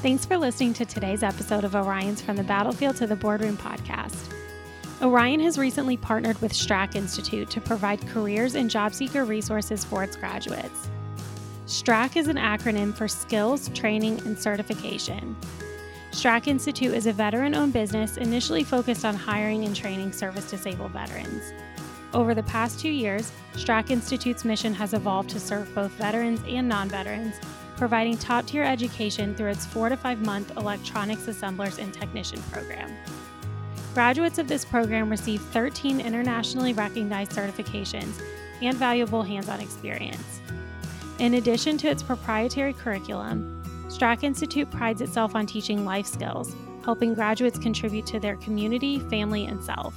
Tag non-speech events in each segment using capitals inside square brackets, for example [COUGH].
Thanks for listening to today's episode of Orion's From the Battlefield to the Boardroom podcast. Orion has recently partnered with STRAC Institute to provide careers and job seeker resources for its graduates. STRAC is an acronym for Skills, Training, and Certification. STRAC Institute is a veteran owned business initially focused on hiring and training service disabled veterans. Over the past two years, STRAC Institute's mission has evolved to serve both veterans and non veterans, providing top tier education through its four to five month electronics assemblers and technician program. Graduates of this program receive 13 internationally recognized certifications and valuable hands on experience. In addition to its proprietary curriculum, STRAC Institute prides itself on teaching life skills, helping graduates contribute to their community, family, and self.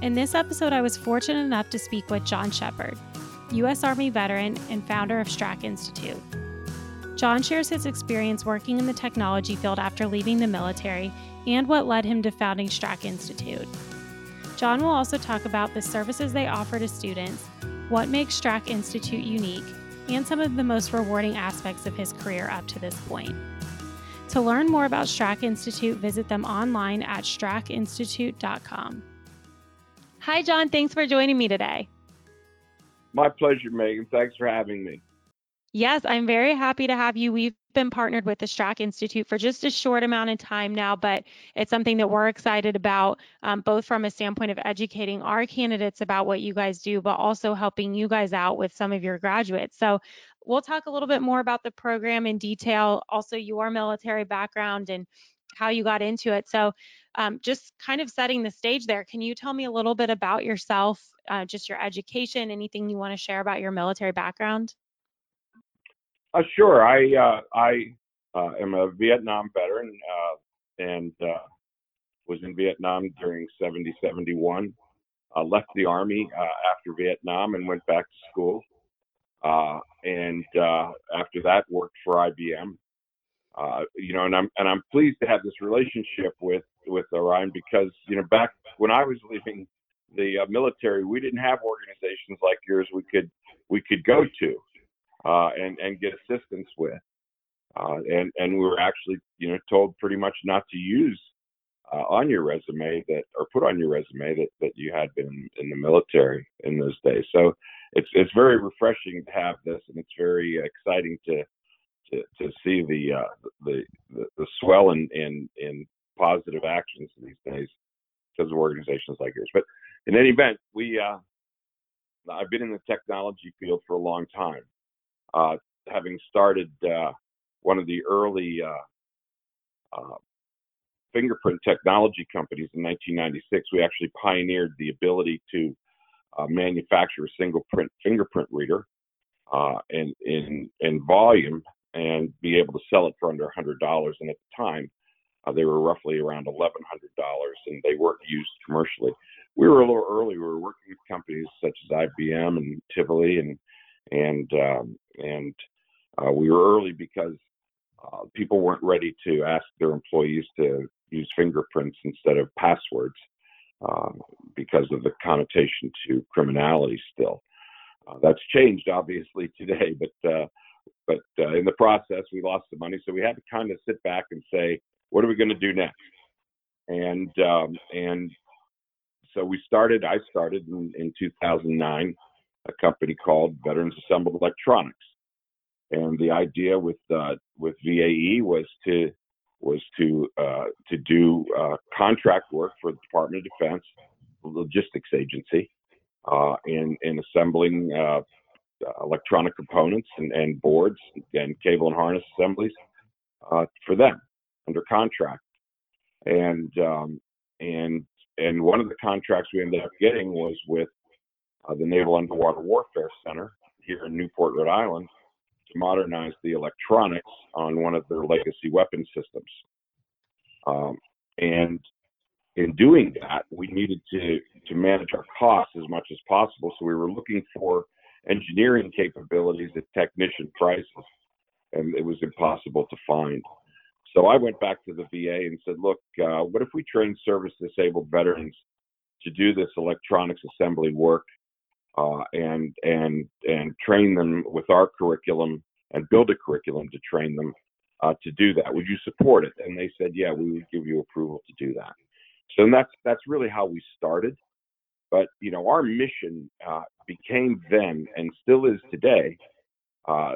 In this episode, I was fortunate enough to speak with John Shepard, U.S. Army veteran and founder of STRAC Institute. John shares his experience working in the technology field after leaving the military and what led him to founding STRAC Institute. John will also talk about the services they offer to students, what makes STRAC Institute unique, and some of the most rewarding aspects of his career up to this point. To learn more about STRAC Institute, visit them online at stracinstitute.com. Hi, John. Thanks for joining me today. My pleasure, Megan. Thanks for having me. Yes, I'm very happy to have you. We've been partnered with the STRAC Institute for just a short amount of time now, but it's something that we're excited about, um, both from a standpoint of educating our candidates about what you guys do, but also helping you guys out with some of your graduates. So we'll talk a little bit more about the program in detail, also your military background and how you got into it. So um, just kind of setting the stage there, can you tell me a little bit about yourself, uh, just your education, anything you want to share about your military background? Uh, sure. I uh, I uh, am a Vietnam veteran uh, and uh, was in Vietnam during 70 71. left the army uh, after Vietnam and went back to school. and after that, worked for IBM. you know, and I'm and I'm pleased to have this relationship with with Orion because you know back when I was leaving the military, we didn't have organizations like yours we could we could go to uh, and and get assistance with. Uh, and and we were actually you know told pretty much not to use uh, on your resume that or put on your resume that that you had been in the military in those days. So it's it's very refreshing to have this, and it's very exciting to to, to see the, uh, the the the swell in, in in positive actions these days because of organizations like yours. But in any event, we uh, I've been in the technology field for a long time, uh, having started uh, one of the early uh, uh, fingerprint technology companies in 1996, we actually pioneered the ability to uh, manufacture a single print fingerprint reader in, in, in volume and be able to sell it for under $100. And at the time, uh, they were roughly around $1,100 and they weren't used commercially. We were a little early. We were working with companies such as IBM and Tivoli and and um, and uh, we were early because uh, people weren't ready to ask their employees to use fingerprints instead of passwords uh, because of the connotation to criminality still. Uh, that's changed obviously [LAUGHS] today, but uh, but uh, in the process we lost the money, so we had to kind of sit back and say, what are we going to do next? And um, and so we started. I started in, in 2009 a company called Veterans Assembled Electronics, and the idea with uh, with VAE was to was to uh, to do uh, contract work for the Department of Defense, logistics agency, uh, in in assembling uh, electronic components and, and, boards and cable and harness assemblies uh, for them under contract, and um, and and one of the contracts we ended up getting was with uh, the Naval Underwater Warfare Center here in Newport, Rhode Island, to modernize the electronics on one of their legacy weapon systems. Um, and in doing that, we needed to, to manage our costs as much as possible. So we were looking for engineering capabilities at technician prices, and it was impossible to find. So I went back to the VA and said, look, uh, what if we train service disabled veterans to do this electronics assembly work uh, and and and train them with our curriculum and build a curriculum to train them uh, to do that. Would you support it? And they said, yeah, we would give you approval to do that. So that's that's really how we started. But you know, our mission uh, became then and still is today uh,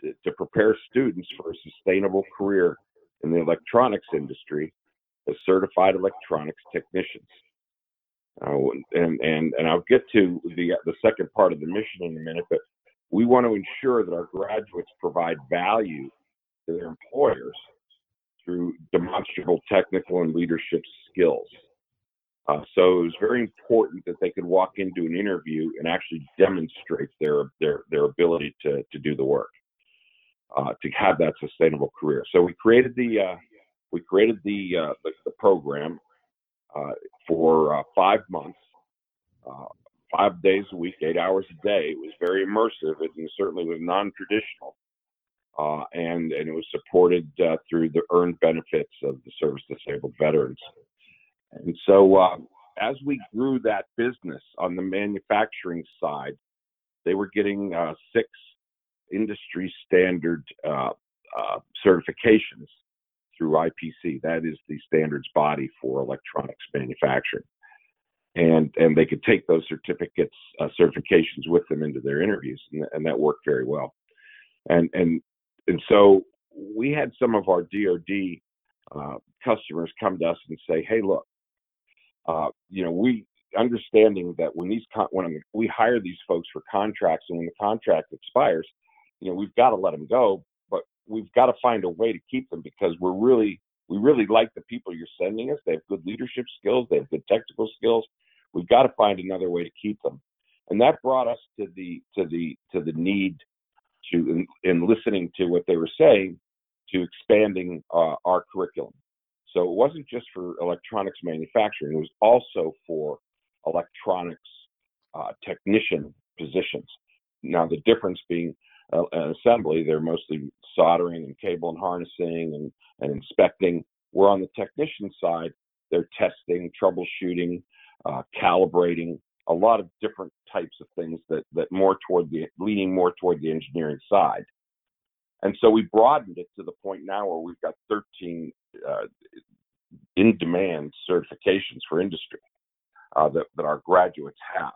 to, to, prepare students for a sustainable career in the electronics industry as certified electronics technicians. And and and I'll get to the the second part of the mission in a minute, but we want to ensure that our graduates provide value to their employers through demonstrable technical and leadership skills. Uh, so it was very important that they could walk into an interview and actually demonstrate their their their ability to to do the work, uh, to have that sustainable career. So we created the uh, we created the uh, the, the, program for uh, five months, five days a week, eight hours a day. It was very immersive and certainly was non-traditional. Uh, and and it was supported uh, through the earned benefits of the service disabled veterans. And so, uh, as we grew that business on the manufacturing side, they were getting uh, six industry standard uh, uh, certifications through IPC. That is the standards body for electronics manufacturing. And, and they could take those certificates, certifications with them into their interviews, and, and that worked very well. And, and and so we had some of our DoD uh, customers come to us and say, "Hey, look, uh, you know, we understanding that when these con- when we hire these folks for contracts, and when the contract expires, you know, we've got to let them go, we've got to find a way to keep them because we're really we really like the people you're sending us. They have good leadership skills, they have good technical skills. We've got to find another way to keep them, and that brought us to the to the to the need to in, in listening to what they were saying to expanding uh, our curriculum. So it wasn't just for electronics manufacturing; it was also for electronics uh, technician positions. Now the difference being uh, assembly, they're mostly soldering and cable and harnessing and, and inspecting. We're on the technician side; they're testing, troubleshooting, uh, calibrating, a lot of different types of things that that more toward the leaning more toward the engineering side. And so we broadened it to the point now where we've got 13 uh, in demand certifications for industry uh, that, that our graduates have.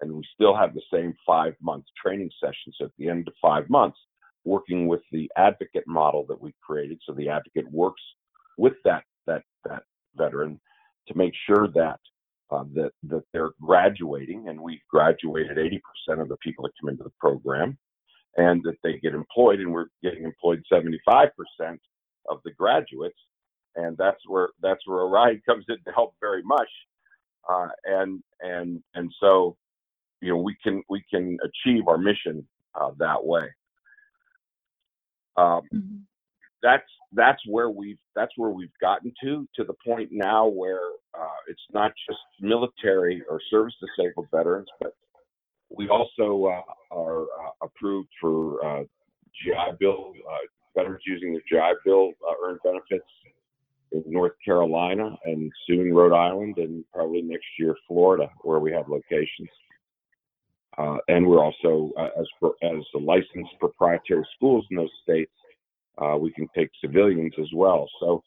And we still have the same five month training sessions at the end of five months, working with the advocate model that we created. So the advocate works with that, that, that veteran to make sure that uh, that that they're graduating, and we've graduated 80% of the people that come into the program, and that they get employed, and we're getting employed 75% of the graduates, and that's where that's where Orion comes in to help very much, uh, and and and so, you know, we can we can achieve our mission uh, that way. Um, mm-hmm that's that's where we've that's where we've gotten to to the point now where uh, it's not just military or service disabled veterans, but we also uh, are uh, approved for uh, GI Bill uh, veterans using the GI Bill uh, earned benefits in North Carolina and soon Rhode Island and probably next year Florida, where we have locations. And we're also as as licensed proprietary schools in those states uh, we can take civilians as well. So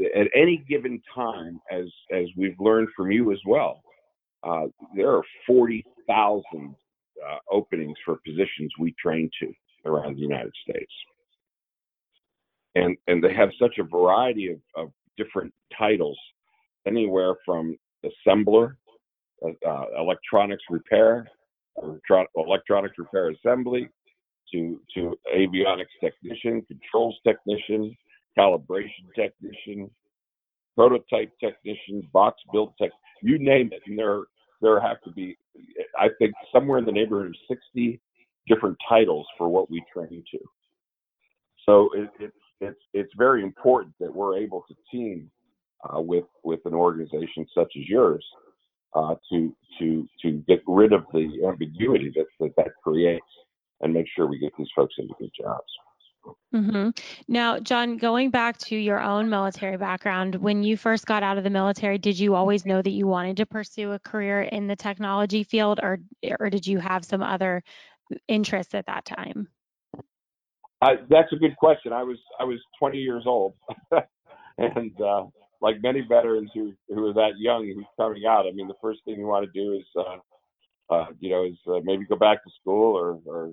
at any given time, as as we've learned from you as well, uh, there are forty thousand uh, openings for positions we train to around the United States, and and they have such a variety of, of different titles, anywhere from assembler, uh, uh, electronics repair, electronics repair assembly, to to avionics technician, controls technician, calibration technician, prototype technician, box build tech, you name it, and there there have to be, I think, somewhere in the neighborhood of 60 different titles for what we train to. So it, it, it's it's very important that we're able to team uh, with with an organization such as yours uh, to to to get rid of the ambiguity that that, that creates and make sure we get these folks into good jobs. Mm-hmm. Now, John, going back to your own military background, when you first got out of the military, did you always know that you wanted to pursue a career in the technology field, or or did you have some other interests at that time? I, that's a good question. I was I was 20 years old, [LAUGHS] and uh, like many veterans who who are that young who's coming out, I mean, the first thing you want to do is, uh, uh, you know, is uh, maybe go back to school or, or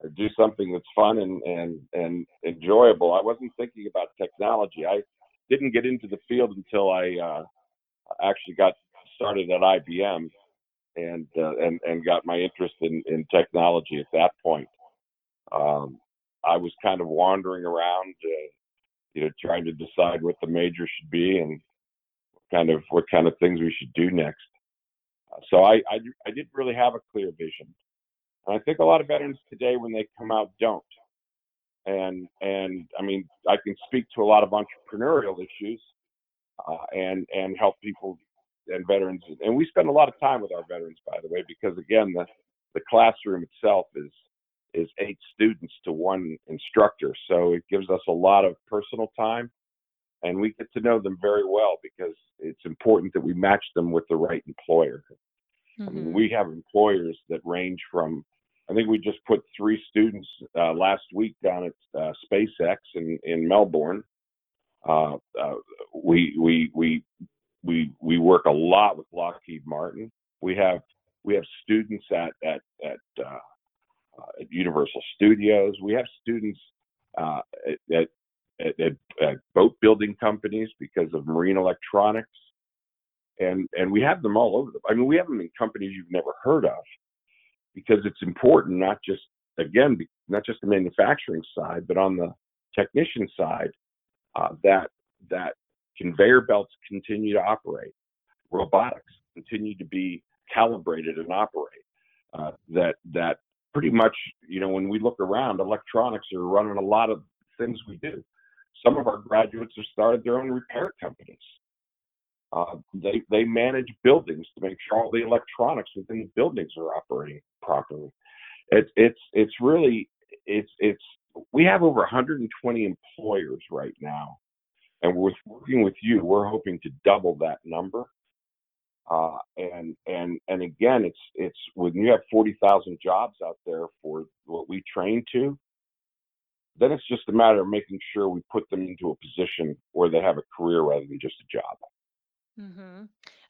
or do something that's fun and and and enjoyable. I wasn't thinking about technology. I didn't get into the field until I uh, actually got started at IBM and uh, and and got my interest in in technology at that point. Um, I was kind of wandering around, uh, you know, trying to decide what the major should be and kind of what kind of things we should do next. Uh, so I, I I didn't really have a clear vision, and I think a lot of veterans today, when they come out, don't. And and I mean, I can speak to a lot of entrepreneurial issues, uh, and and help people and veterans. And we spend a lot of time with our veterans, by the way, because again, the the classroom itself is is eight students to one instructor, so it gives us a lot of personal time, and we get to know them very well because it's important that we match them with the right employer. Mm-hmm. I mean, mm-hmm. we have employers that range from I think we just put three students uh, last week down at uh, SpaceX in, in Melbourne. Uh, uh we we we we we work a lot with Lockheed Martin. We have we have students at at at, uh, at Universal Studios. We have students uh, at, at, at, at boat building companies because of marine electronics, and and we have them all over. The, I mean, we have them in companies you've never heard of because it's important not just again not just the manufacturing side, but on the technician side uh, that that conveyor belts continue to operate, robotics continue to be calibrated and operate. Uh, that that pretty much, you know, when we look around, electronics are running a lot of things we do. Some of our graduates have started their own repair companies. Uh, they they manage buildings to make sure all the electronics within the buildings are operating properly. It's it's it's really it's it's we have over 120 employers right now and with working with you, we're hoping to double that number. Uh, and and and again, it's it's when you have forty thousand jobs out there for what we train to, then it's just a matter of making sure we put them into a position where they have a career rather than just a job. Mm-hmm.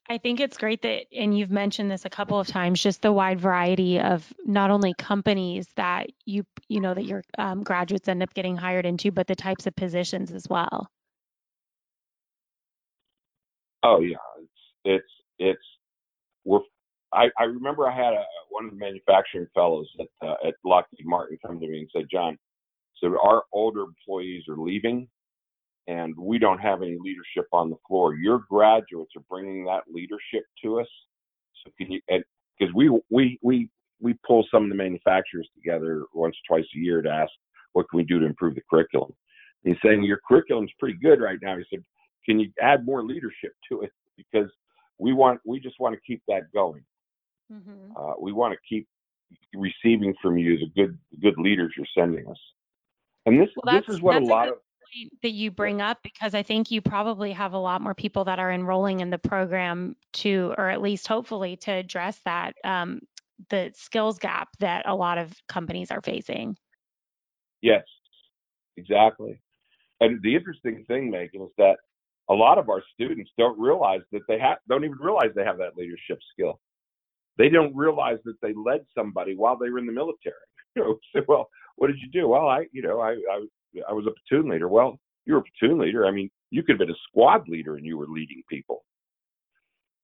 I think it's great that, and you've mentioned this a couple of times, just the wide variety of not only companies that you you know that your um, graduates end up getting hired into, but the types of positions as well. Oh yeah, it's it's it's we're. I, I remember I had a, one of the manufacturing fellows at uh, at Lockheed Martin come to me and said, John, so our older employees are leaving, and we don't have any leadership on the floor. Your graduates are bringing that leadership to us. So can you? Because we we we we pull some of the manufacturers together once twice a year to ask what can we do to improve the curriculum. And he's saying your curriculum's pretty good right now. He said, can you add more leadership to it? Because we want, we just want to keep that going. Mm-hmm. Uh, we want to keep receiving from you the good, good leaders you're sending us. And this, well, this is what a lot a of that you bring up because I think you probably have a lot more people that are enrolling in the program to, or at least hopefully to address that um, the skills gap that a lot of companies are facing. Yes, exactly. And the interesting thing, Megan, is that a lot of our students don't realize that they have don't even realize they have that leadership skill. They don't realize that they led somebody while they were in the military. [LAUGHS] You know, so, well, what did you do? Well, I, you know, I, I, I was a platoon leader. Well, you were a platoon leader. I mean, you could have been a squad leader and you were leading people.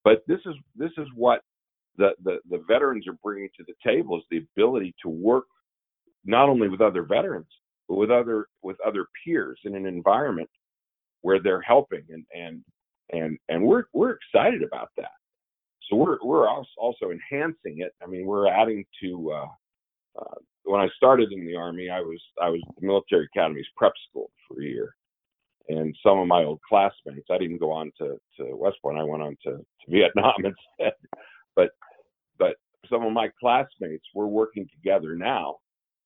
But this is this is what the, the, the veterans are bringing to the table is the ability to work not only with other veterans but with other with other peers in an environment where they're helping and and and and we're we're excited about that. So we're we're also enhancing it. I mean, we're adding to. Uh, uh, when I started in the army, I was I was the military academy's prep school for a year, and some of my old classmates. I didn't go on to to West Point. I went on to, to Vietnam [LAUGHS] instead. But but some of my classmates we're working together now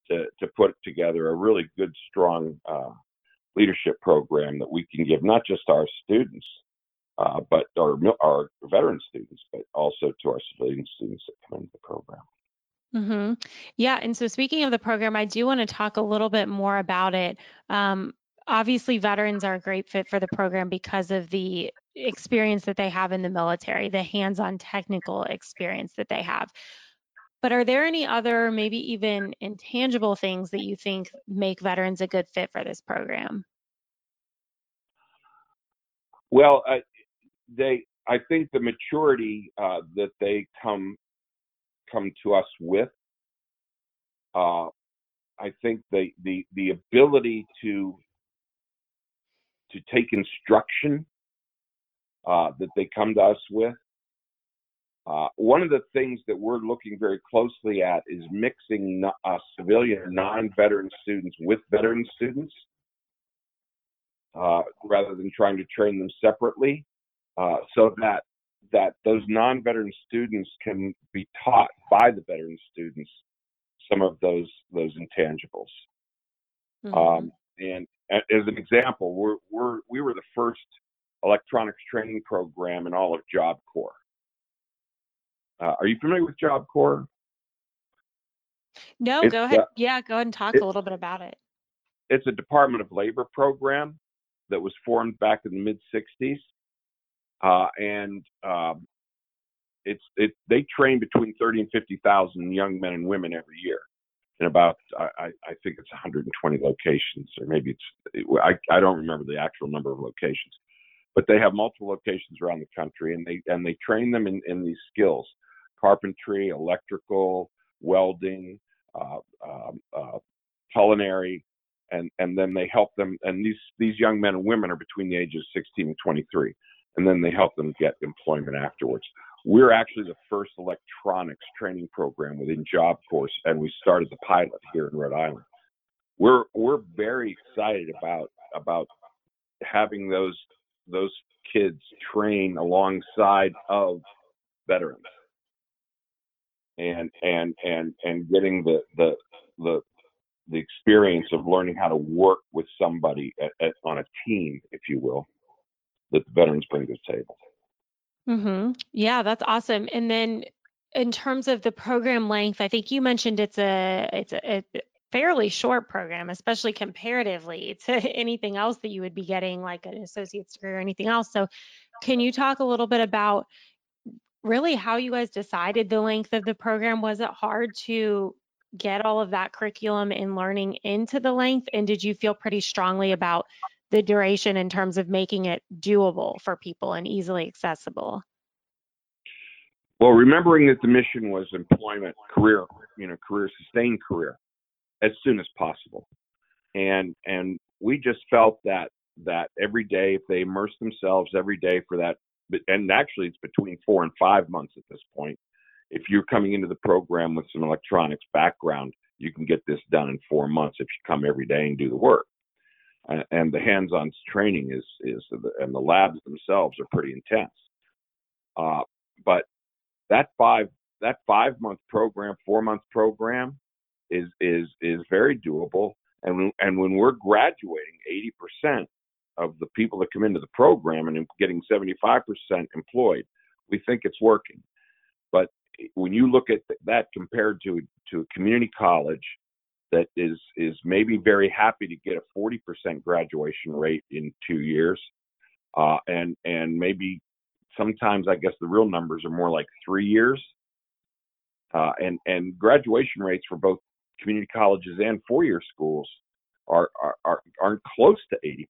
to to put together a really good strong uh, leadership program that we can give not just our students, uh, but our our veteran students, but also to our civilian students that come into the program. Mm-hmm. Yeah. And so, speaking of the program, I do want to talk a little bit more about it. Um, obviously, veterans are a great fit for the program because of the experience that they have in the military, the hands on technical experience that they have. But are there any other, maybe even intangible things that you think make veterans a good fit for this program? Well, they, I think the maturity uh, that they come come to us with. Uh, I think the the the ability to to take instruction uh, that they come to us with. Uh, one of the things that we're looking very closely at is mixing uh, civilian non-veteran students with veteran students, uh, rather than trying to train them separately, uh, so that that those non-veteran students can be taught by the veteran students some of those those intangibles. Mm-hmm. Um, and as an example, we're, we're we were the first electronics training program in all of Job Corps. Uh, are you familiar with Job Corps? No, it's, go ahead. Uh, yeah, go ahead and talk a little bit about it. It's a Department of Labor program that was formed back in the mid 60s uh, and um, it's it they train between 30 and 50 thousand young men and women every year in about I, I think it's 120 locations or maybe it's I, I don't remember the actual number of locations but they have multiple locations around the country and they and they train them in, in these skills carpentry electrical welding uh, um, uh, culinary and and then they help them and these these young men and women are between the ages of 16 and 23 and then they help them get employment afterwards. We're actually the first electronics training program within Job Corps, and we started the pilot here in Rhode Island. We're we're very excited about about having those those kids train alongside of veterans and and and and getting the the the the experience of learning how to work with somebody at, at, on a team, if you will, that the veterans bring to the table. Mm-hmm. Yeah, that's awesome. And then in terms of the program length, I think you mentioned it's a it's a, a fairly short program, especially comparatively to [LAUGHS] anything else that you would be getting, like an associate's degree or anything else. So, can you talk a little bit about really how you guys decided the length of the program? Was it hard to get all of that curriculum and learning into the length? And did you feel pretty strongly about the duration in terms of making it doable for people and easily accessible? Well, remembering that the mission was employment, career, you know, career, sustained career, as soon as possible, and and we just felt that that every day, if they immerse themselves every day for that, and actually it's between four and five months at this point. If you're coming into the program with some electronics background, you can get this done in four months if you come every day and do the work and the hands-on training is is and the labs themselves are pretty intense. Uh, but that five that five month program, four month program, is is is very doable. And when, and when we're graduating, eighty percent of the people that come into the program and getting seventy five percent employed, we think it's working. But when you look at that compared to to a community college that is is maybe very happy to get a 40% graduation rate in two years, uh, and and maybe sometimes I guess the real numbers are more like three years. Uh, and and graduation rates for both community colleges and four-year schools are, are, are aren't close to 80%.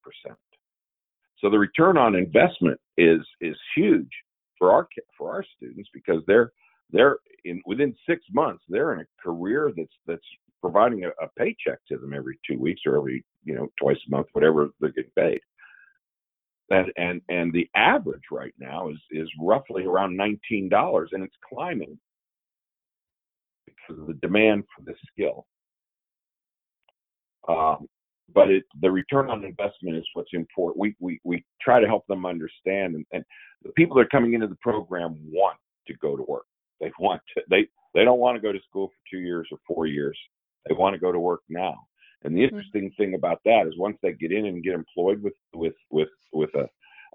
So the return on investment is is huge for our for our students because they're they're in within six months they're in a career that's that's providing a, a paycheck to them every two weeks or every you know twice a month, whatever they're getting paid. And and and the average right now is is roughly around nineteen dollars, and it's climbing because of the demand for this skill. Um, but it, the return on investment is what's important. We, we, we try to help them understand, and, and the people that are coming into the program want to go to work. They want to. They they don't want to go to school for two years or four years. They want to go to work now. And the mm-hmm. interesting thing about that is once they get in and get employed with with with with a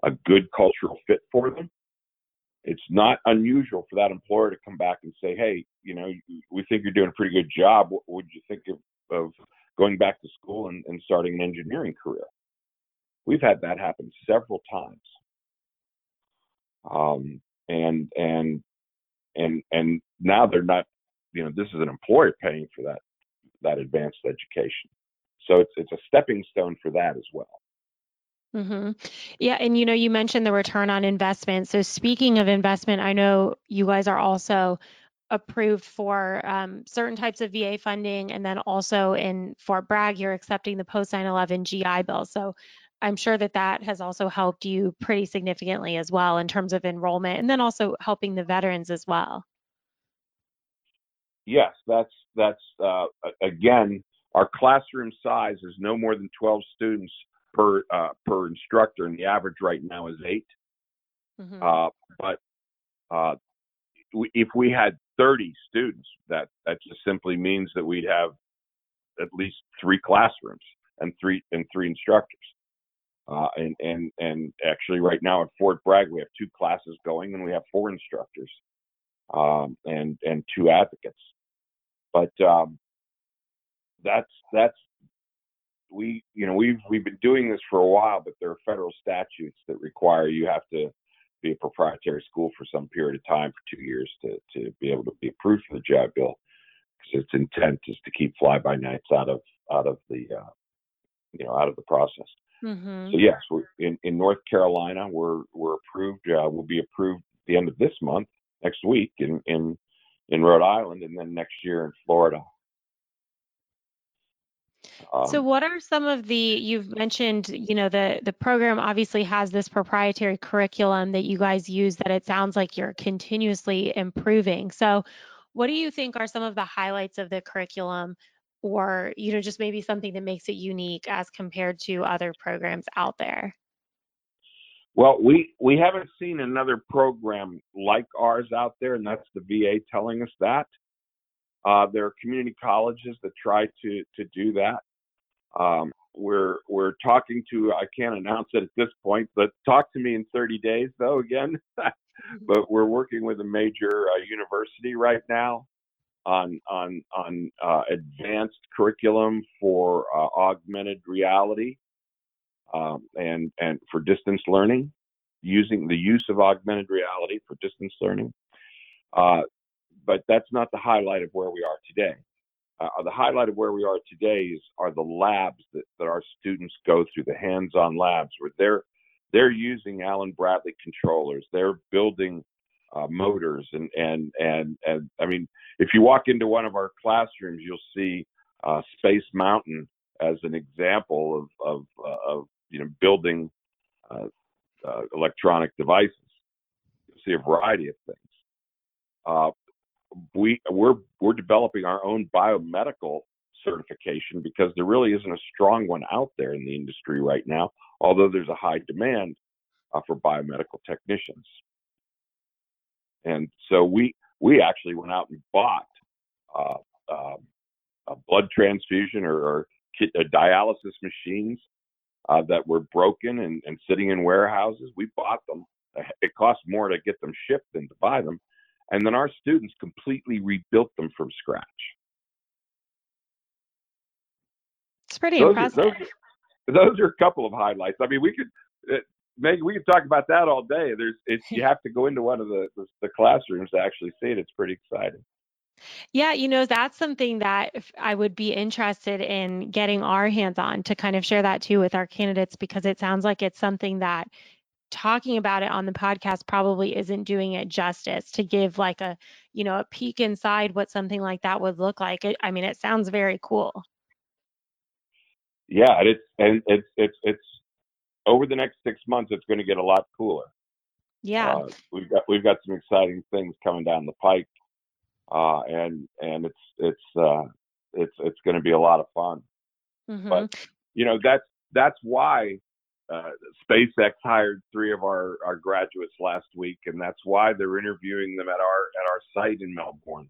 a good cultural fit for them, it's not unusual for that employer to come back and say, "Hey, you know, we think you're doing a pretty good job. What would you think of, of going back to school and, and starting an engineering career?" We've had that happen several times, um, and and and and now they're not. You know, this is an employer paying for that that advanced education, so it's it's a stepping stone for that as well. Mm-hmm. Yeah, and you know, you mentioned the return on investment. So speaking of investment, I know you guys are also approved for um, certain types of VA funding, and then also in Fort Bragg, you're accepting the post 9/11 GI Bill. So I'm sure that that has also helped you pretty significantly as well in terms of enrollment, and then also helping the veterans as well. Yes, that's that's uh, again, our classroom size is no more than 12 students per uh, per instructor, and the average right now is 8 mm-hmm. uh, but uh, if we had 30 students, that that just simply means that we'd have at least three classrooms and three and three instructors. Uh, and and and actually, right now at Fort Bragg, we have two classes going, and we have four instructors um, and and two advocates. But um, that's that's we you know we've we've been doing this for a while, but there are federal statutes that require you have to be a proprietary school for some period of time for two years to to be able to be approved for the GI Bill, because its intent is to keep fly by nights out of out of the uh, you know out of the process. Mm-hmm. So yes, we're in, in North Carolina. We're we're approved. Uh, we'll be approved at the end of this month, next week in in in Rhode Island, and then next year in Florida. Um, so what are some of the you've mentioned you know the the program obviously has this proprietary curriculum that you guys use that it sounds like you're continuously improving. So what do you think are some of the highlights of the curriculum or you know just maybe something that makes it unique as compared to other programs out there? Well we we haven't seen another program like ours out there and that's the va telling us that. Uh, there are community colleges that try to to do that um, we're we're talking to I can't announce it at this point, but talk to me in 30 days though again. [LAUGHS] but we're working with a major uh, university right now on on on uh, advanced curriculum for uh, augmented reality um, and and for distance learning, using the use of augmented reality for distance learning. Uh, but that's not the highlight of where we are today. Uh, the highlight of where we are today is are the labs that, that our students go through, the hands-on labs where they're they're using Allen Bradley controllers, they're building uh, motors and and and and I mean, if you walk into one of our classrooms, you'll see uh, Space Mountain as an example of of, uh, of you know building uh, uh, electronic devices. You'll see a variety of things. We we're we're developing our own biomedical certification because there really isn't a strong one out there in the industry right now. Although there's a high demand uh, for biomedical technicians, and so we we actually went out and bought uh, uh, a blood transfusion or, or uh, dialysis machines uh, that were broken and, and sitting in warehouses. We bought them. It cost more to get them shipped than to buy them and then our students completely rebuilt them from scratch. It's pretty those impressive. Are, those, are, those, are, a couple of highlights. I mean, we could, uh, Meg, we could talk about that all day. There's, it's you have to go into one of the, the, the classrooms to actually see it. It's pretty exciting. Yeah, you know, that's something that I would be interested in getting our hands on to kind of share that too with our candidates because it sounds like it's something that talking about it on the podcast probably isn't doing it justice to give like a you know a peek inside what something like that would look like. It, i mean it sounds very cool. Yeah it's and it's it's it's over the next six months it's going to get a lot cooler. Yeah. Uh, we've got we've got some exciting things coming down the pike uh, and and it's it's uh, it's it's going to be a lot of fun. Mm-hmm. but you know that's that's why uh, SpaceX hired three of our, our graduates last week, and that's why they're interviewing them at our at our site in Melbourne.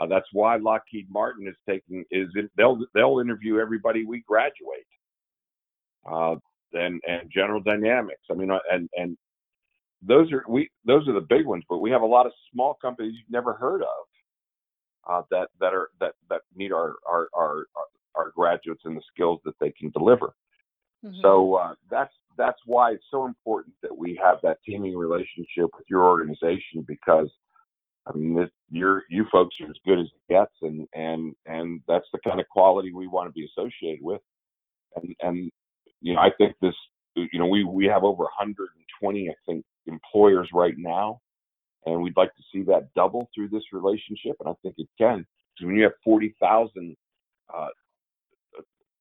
Uh, that's why Lockheed Martin is taking is in, they'll they'll interview everybody we graduate. Uh, and and General Dynamics. I mean, uh, and and those are we those are the big ones, but we have a lot of small companies you've never heard of uh, that that are that that need our our our our graduates and the skills that they can deliver. Mm-hmm. So uh, that's that's why it's so important that we have that teaming relationship with your organization because I mean you're you folks are as good as it gets and and and that's the kind of quality we want to be associated with and and you know I think this you know we we have over 120 I think employers right now and we'd like to see that double through this relationship and I think it can because when you have 40,000 uh,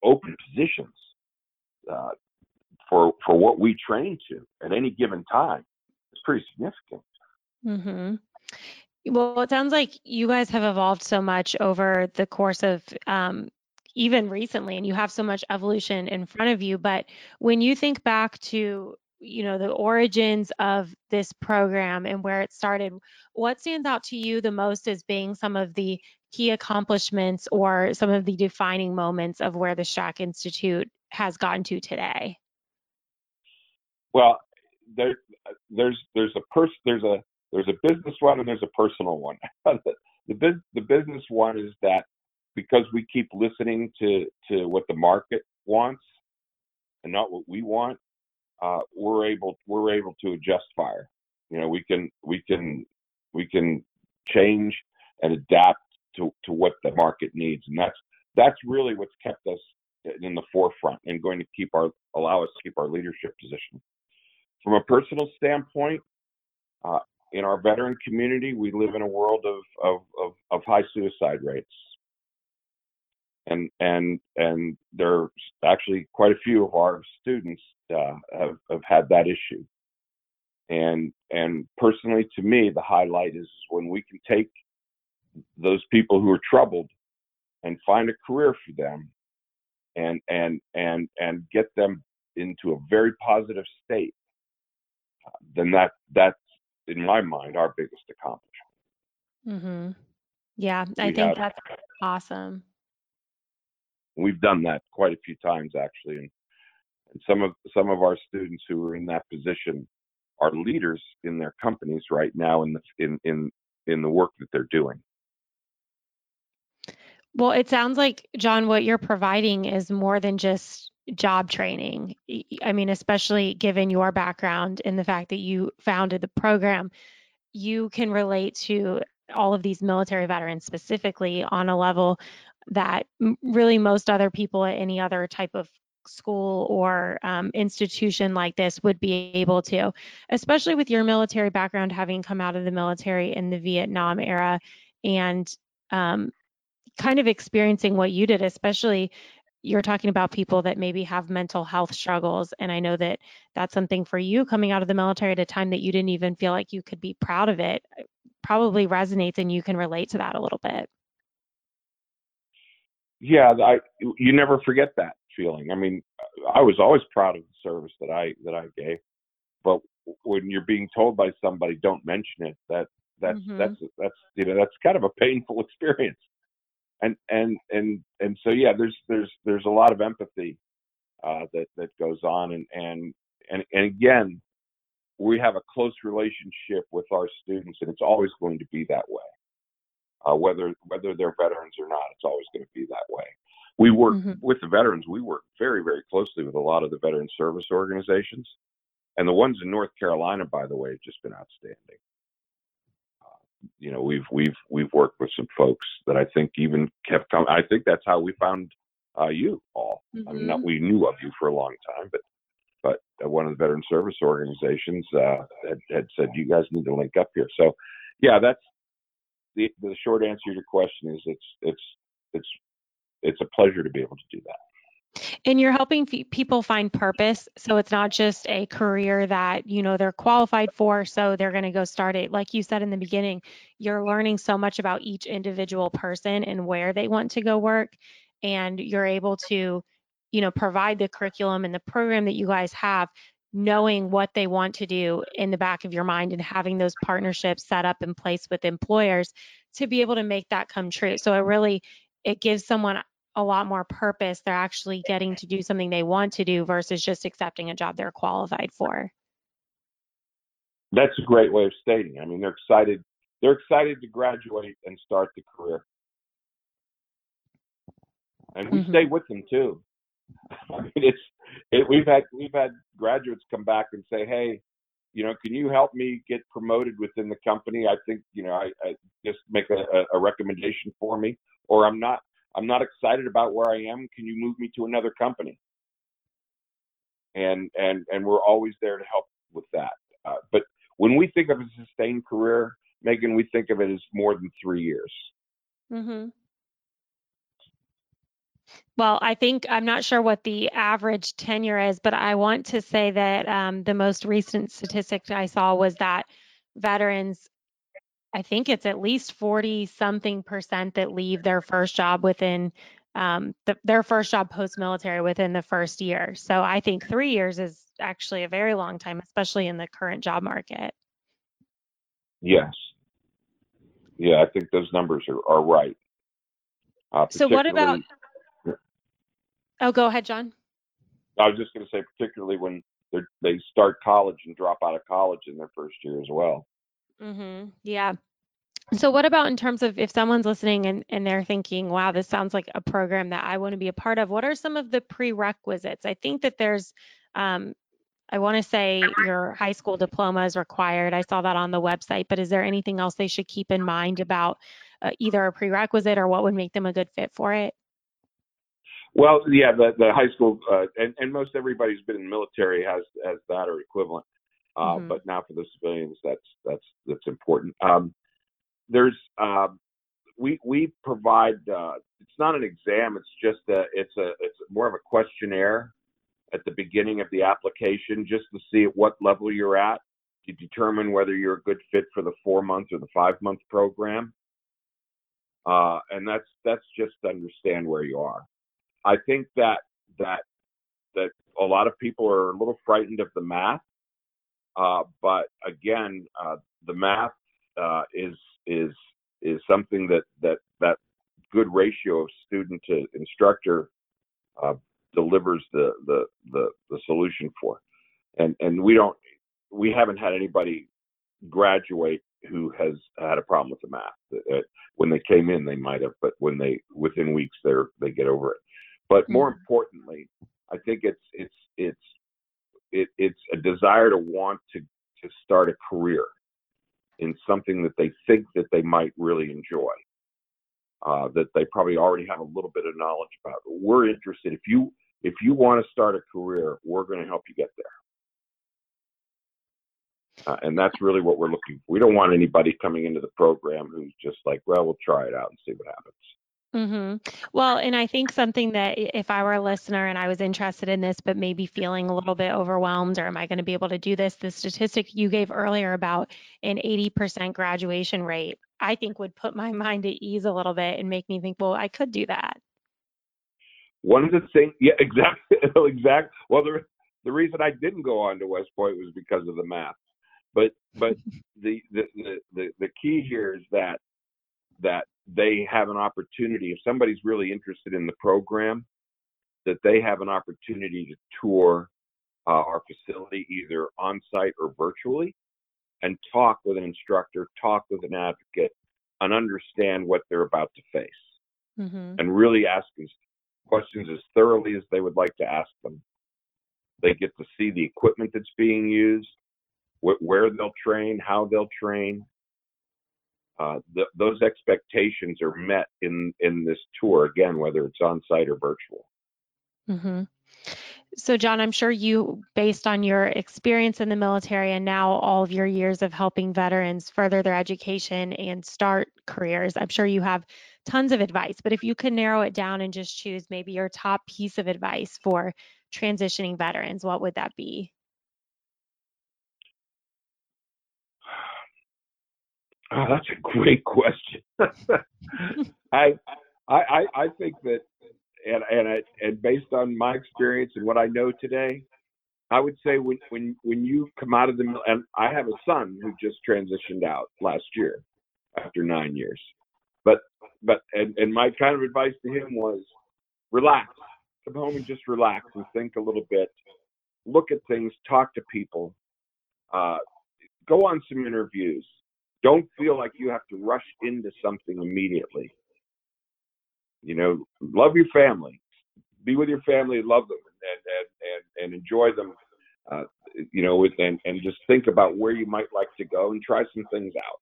open positions uh, for for what we train to at any given time is pretty significant. Mm-hmm. Well, it sounds like you guys have evolved so much over the course of um, even recently, and you have so much evolution in front of you. But when you think back to you know the origins of this program and where it started what stands out to you the most as being some of the key accomplishments or some of the defining moments of where the STRAC Institute has gotten to today? Well, there, there's there's a person there's a there's a business one and there's a personal one. [LAUGHS] the, the the business one is that because we keep listening to to what the market wants and not what we want, uh, we're able we're able to adjust fire. You know, we can we can we can change and adapt to, to what the market needs. And that's that's really what's kept us in the forefront and going to keep our allow us to keep our leadership position. From a personal standpoint, uh, in our veteran community, we live in a world of, of, of, of high suicide rates. And and and there's actually quite a few of our students uh, have, have had that issue. And and personally, to me, the highlight is when we can take those people who are troubled and find a career for them and and and and get them into a very positive state then that that's in my mind our biggest accomplishment. Mm-hmm. yeah we i think have, that's awesome. We've done that quite a few times actually and, and some of some of our students who are in that position are leaders in their companies right now in the in in in the work that they're doing well, it sounds like, John, what you're providing is more than just job training. I mean, especially given your background and the fact that you founded the program, you can relate to all of these military veterans specifically on a level that really most other people at any other type of school or um, institution like this would be able to, especially with your military background, having come out of the military in the Vietnam era and um, kind of experiencing what you did, especially you're talking about people that maybe have mental health struggles. And I know that that's something for you coming out of the military at a time that you didn't even feel like you could be proud of it, probably resonates and you can relate to that a little bit. Yeah, I you never forget that feeling. I mean, I was always proud of the service that I that I gave, but when you're being told by somebody don't mention it, that that's mm-hmm. that's that's you know that's kind of a painful [LAUGHS] experience and and and and so yeah, there's there's there's a lot of empathy uh, that that goes on, and and and and again, we have a close relationship with our students, and it's always going to be that way. Uh, whether whether they're veterans or not, it's always going to be that way. We work mm-hmm. with the veterans. We work very very closely with a lot of the veteran service organizations, and the ones in North Carolina, by the way, have just been outstanding you know we've we've we've worked with some folks that I think even kept coming. I think that's how we found uh, you all. Mm-hmm. I mean, not mm-hmm. we knew of you for a long time, but but one of the veteran service organizations uh, had, had said you guys need to link up here. So yeah, that's the the short answer to your question is it's it's it's it's a pleasure to be able to do that. And you're helping people find purpose. So it's not just a career that, you know, they're qualified for. So they're going to go start it. Like you said in the beginning, you're learning so much about each individual person and where they want to go work. And you're able to, you know, provide the curriculum and the program that you guys have, knowing what they want to do in the back of your mind and having those partnerships set up in place with employers to be able to make that come true. So it really, it gives someone a lot more purpose. They're actually getting to do something they want to do versus just accepting a job they're qualified for. That's a great way of stating. It. I mean, they're excited. They're excited to graduate and start the career, and we Mhm. stay with them too. [LAUGHS] I mean, it's it, we've had we've had graduates come back and say, "Hey, you know, can you help me get promoted within the company? I think you know, I, I just make a, a recommendation for me, or I'm not I'm not excited about where I am. Can you move me to another company?" And and and we're always there to help with that. Uh, but when we think of a sustained career, Megan, we think of it as more than three years. Mm-hmm. Well, I think I'm not sure what the average tenure is, but I want to say that um, the most recent statistic I saw was that veterans, I think it's at least 40 something percent that leave their first job within um, the, their first job post military within the first year. So I think three years is actually a very long time, especially in the current job market. Yes. Yeah, I think those numbers are, are right. Uh, So what about? Oh, go ahead, John. I was just going to say, particularly when they they start college and drop out of college in their first year as well. Mm-hmm. Yeah. So what about in terms of if someone's listening and, and they're thinking, wow, this sounds like a program that I want to be a part of, what are some of the prerequisites? I think that there's, um, I want to say your high school diploma is required. I saw that on the website, but is there anything else they should keep in mind about uh, either a prerequisite or what would make them a good fit for it? Well, yeah, the the high school uh, and and most everybody who's been in the military has has that or equivalent. Uh, Mhm. But now for the civilians, that's that's that's important. Um, there's um, we we provide. Uh, it's not an exam. It's just a it's a it's more of a questionnaire at the beginning of the application, just to see at what level you're at to determine whether you're a good fit for the four month or the five month program. Uh, and that's that's just to understand where you are. I think that that that a lot of people are a little frightened of the math, uh, but again, uh, the math uh, is is is something that that that good ratio of student to instructor uh, delivers the, the the the solution for, and and we don't we haven't had anybody graduate who has had a problem with the math. When they came in, they might have, but when they within weeks they're they get over it. But more Mhm. importantly, I think it's it's it's it, it's a desire to want to to start a career in something that they think that they might really enjoy. Uh, that they probably already have a little bit of knowledge about. We're interested. If you if you want to start a career, we're going to help you get there. Uh, and that's really what we're looking for. We don't want anybody coming into the program who's just like, well, we'll try it out and see what happens. Hmm Well, and I think something that if I were a listener and I was interested in this, but maybe feeling a little bit overwhelmed, or am I going to be able to do this? The statistic you gave earlier about an 80% graduation rate, I think would put my [LAUGHS] mind at ease a little bit and make me think, well, I could do that. One of the things, yeah, [LAUGHS] exactly, exact. Well, the the reason I didn't go on to West Point was because of the math. But but [LAUGHS] the the the the, the key here is that that they have an opportunity. If somebody's really interested in the program, that they have an opportunity to tour uh, our facility either on site or virtually, and talk with an instructor, talk with an advocate, and understand what they're about to face hmm and really ask as questions as thoroughly as they would like to ask them. They get to see the equipment that's being used, wh- where they'll train, how they'll train. Uh, th- those expectations are met in in this tour again, whether it's on site or virtual. hmm So, John, I'm sure you, based on your experience in the military and now all of your years of helping veterans further their education and start careers, I'm sure you have tons of advice. But if you could narrow it down and just choose maybe your top piece of advice for transitioning veterans, what would that be? Oh, that's a great question. [LAUGHS] I, I, I I think that, and and I, and based on my experience and what I know today, I would say when when when you come out of the and I have a son who just transitioned out last year after nine years, but but and and my kind of advice to him was relax, come home and just relax and think a little bit, look at things, talk to people, uh, go on some interviews. Don't feel like you have to rush into something immediately. You know, love your family. Be with your family, love them, and and and, and enjoy them. Uh, you know, and and just think about where you might like to go and try some things out.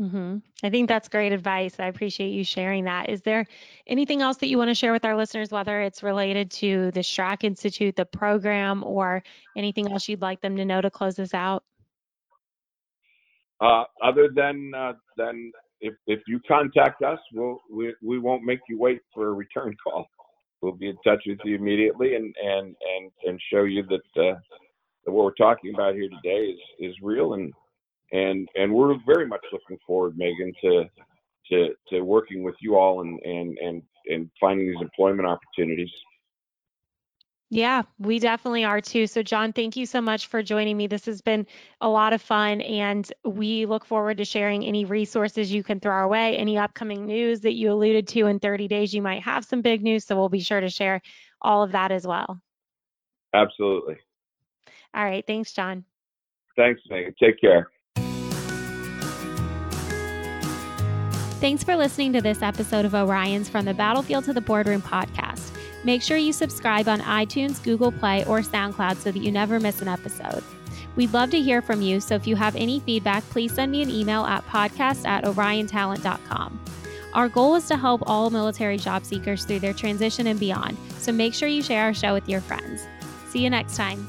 Mm-hmm. I think that's great advice. I appreciate you sharing that. Is there anything else that you want to share with our listeners, whether it's related to the STRAC Institute, the program, or anything else you'd like them to know to close this out? Uh, other than uh, than if if you contact us, we'll we we won't make you wait for a return call. We'll be in touch with you immediately and and and and show you that uh, that what we're talking about here today is is real and and and we're very much looking forward, Megan, to to to working with you all and and and and finding these employment opportunities. Yeah, we definitely are too. So, John, thank you so much for joining me. This has been a lot of fun, and we look forward to sharing any resources you can throw our way, any upcoming news that you alluded to in 30 days. You might have some big news, so we'll be sure to share all of that as well. Absolutely. All right. Thanks, John. Thanks, Megan. Take care. Thanks for listening to this episode of Orion's From the Battlefield to the Boardroom podcast. Make sure you subscribe on iTunes, Google Play, or SoundCloud so that you never miss an episode. We'd love to hear from you, so if you have any feedback, please send me an email at podcast at oriontalent.com. Our goal is to help all military job seekers through their transition and beyond, so make sure you share our show with your friends. See you next time.